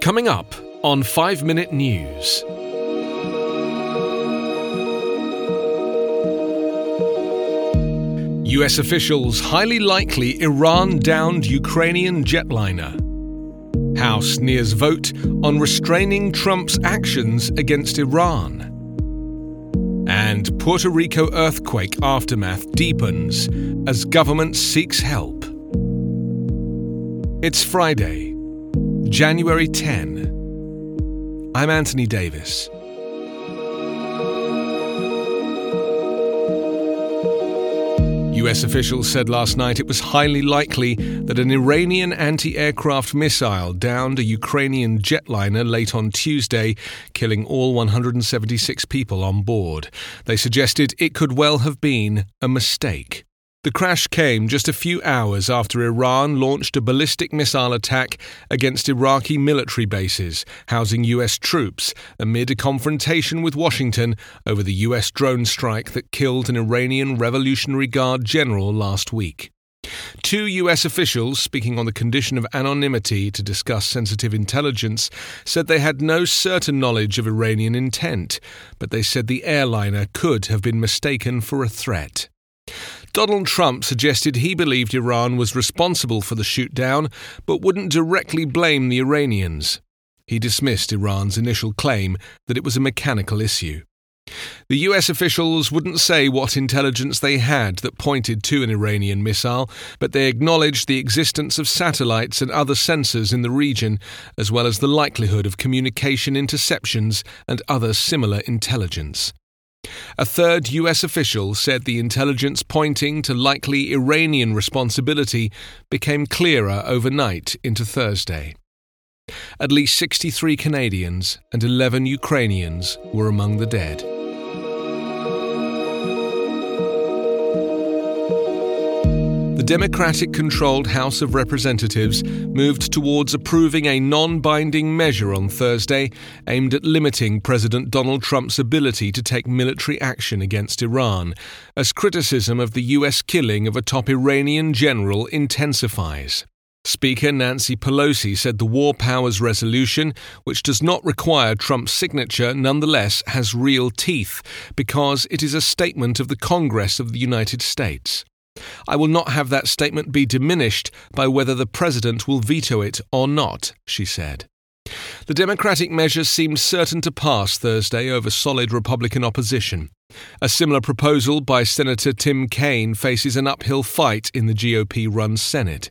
Coming up on 5 Minute News. US officials highly likely Iran downed Ukrainian jetliner. House nears vote on restraining Trump's actions against Iran. And Puerto Rico earthquake aftermath deepens as government seeks help. It's Friday, January 10. I'm Anthony Davis. US officials said last night it was highly likely that an Iranian anti aircraft missile downed a Ukrainian jetliner late on Tuesday, killing all 176 people on board. They suggested it could well have been a mistake. The crash came just a few hours after Iran launched a ballistic missile attack against Iraqi military bases housing U.S. troops amid a confrontation with Washington over the U.S. drone strike that killed an Iranian Revolutionary Guard general last week. Two U.S. officials, speaking on the condition of anonymity to discuss sensitive intelligence, said they had no certain knowledge of Iranian intent, but they said the airliner could have been mistaken for a threat. Donald Trump suggested he believed Iran was responsible for the shootdown, but wouldn't directly blame the Iranians. He dismissed Iran's initial claim that it was a mechanical issue. The US officials wouldn't say what intelligence they had that pointed to an Iranian missile, but they acknowledged the existence of satellites and other sensors in the region, as well as the likelihood of communication interceptions and other similar intelligence. A third US official said the intelligence pointing to likely Iranian responsibility became clearer overnight into Thursday. At least 63 Canadians and 11 Ukrainians were among the dead. Democratic controlled House of Representatives moved towards approving a non binding measure on Thursday aimed at limiting President Donald Trump's ability to take military action against Iran, as criticism of the U.S. killing of a top Iranian general intensifies. Speaker Nancy Pelosi said the War Powers Resolution, which does not require Trump's signature, nonetheless has real teeth because it is a statement of the Congress of the United States. I will not have that statement be diminished by whether the President will veto it or not, she said. The Democratic measure seemed certain to pass Thursday over solid Republican opposition. A similar proposal by Senator Tim Kaine faces an uphill fight in the GOP run Senate.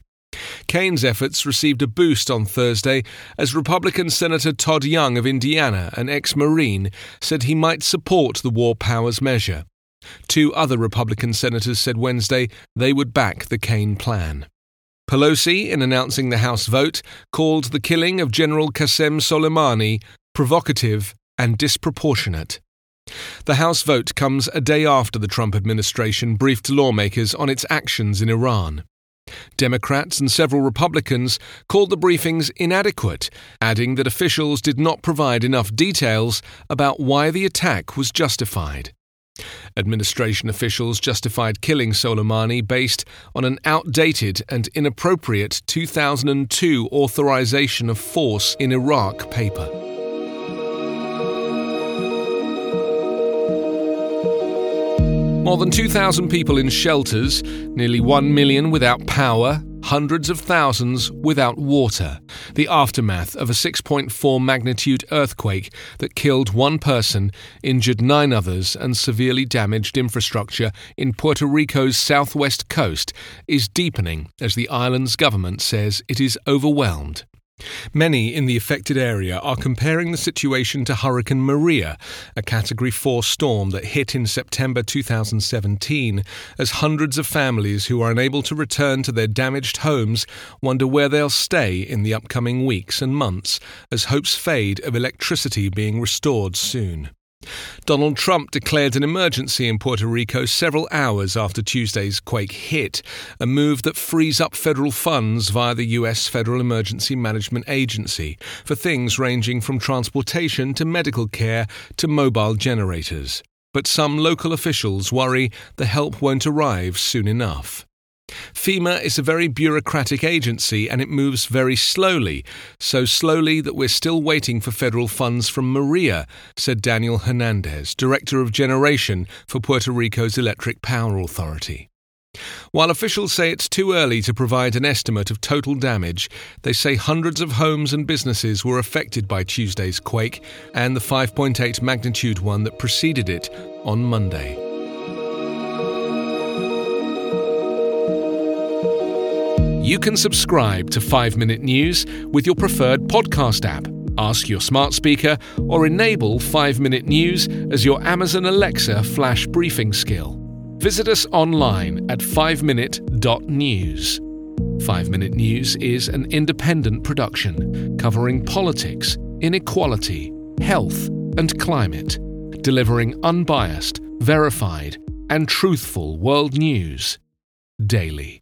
Kaine's efforts received a boost on Thursday as Republican Senator Todd Young of Indiana, an ex Marine, said he might support the War Powers measure. Two other Republican senators said Wednesday they would back the Kaine plan. Pelosi, in announcing the House vote, called the killing of General Qasem Soleimani provocative and disproportionate. The House vote comes a day after the Trump administration briefed lawmakers on its actions in Iran. Democrats and several Republicans called the briefings inadequate, adding that officials did not provide enough details about why the attack was justified. Administration officials justified killing Soleimani based on an outdated and inappropriate 2002 Authorization of Force in Iraq paper. More than 2,000 people in shelters, nearly 1 million without power, hundreds of thousands without water. The aftermath of a 6.4 magnitude earthquake that killed one person, injured nine others, and severely damaged infrastructure in Puerto Rico's southwest coast is deepening as the island's government says it is overwhelmed. Many in the affected area are comparing the situation to Hurricane Maria, a Category 4 storm that hit in September 2017, as hundreds of families who are unable to return to their damaged homes wonder where they'll stay in the upcoming weeks and months as hopes fade of electricity being restored soon. Donald Trump declared an emergency in Puerto Rico several hours after Tuesday's quake hit, a move that frees up federal funds via the U.S. Federal Emergency Management Agency for things ranging from transportation to medical care to mobile generators. But some local officials worry the help won't arrive soon enough. FEMA is a very bureaucratic agency and it moves very slowly, so slowly that we're still waiting for federal funds from Maria, said Daniel Hernandez, Director of Generation for Puerto Rico's Electric Power Authority. While officials say it's too early to provide an estimate of total damage, they say hundreds of homes and businesses were affected by Tuesday's quake and the 5.8 magnitude one that preceded it on Monday. You can subscribe to 5 Minute News with your preferred podcast app. Ask your smart speaker or enable 5 Minute News as your Amazon Alexa flash briefing skill. Visit us online at 5minute.news. 5 Minute News is an independent production covering politics, inequality, health, and climate, delivering unbiased, verified, and truthful world news daily.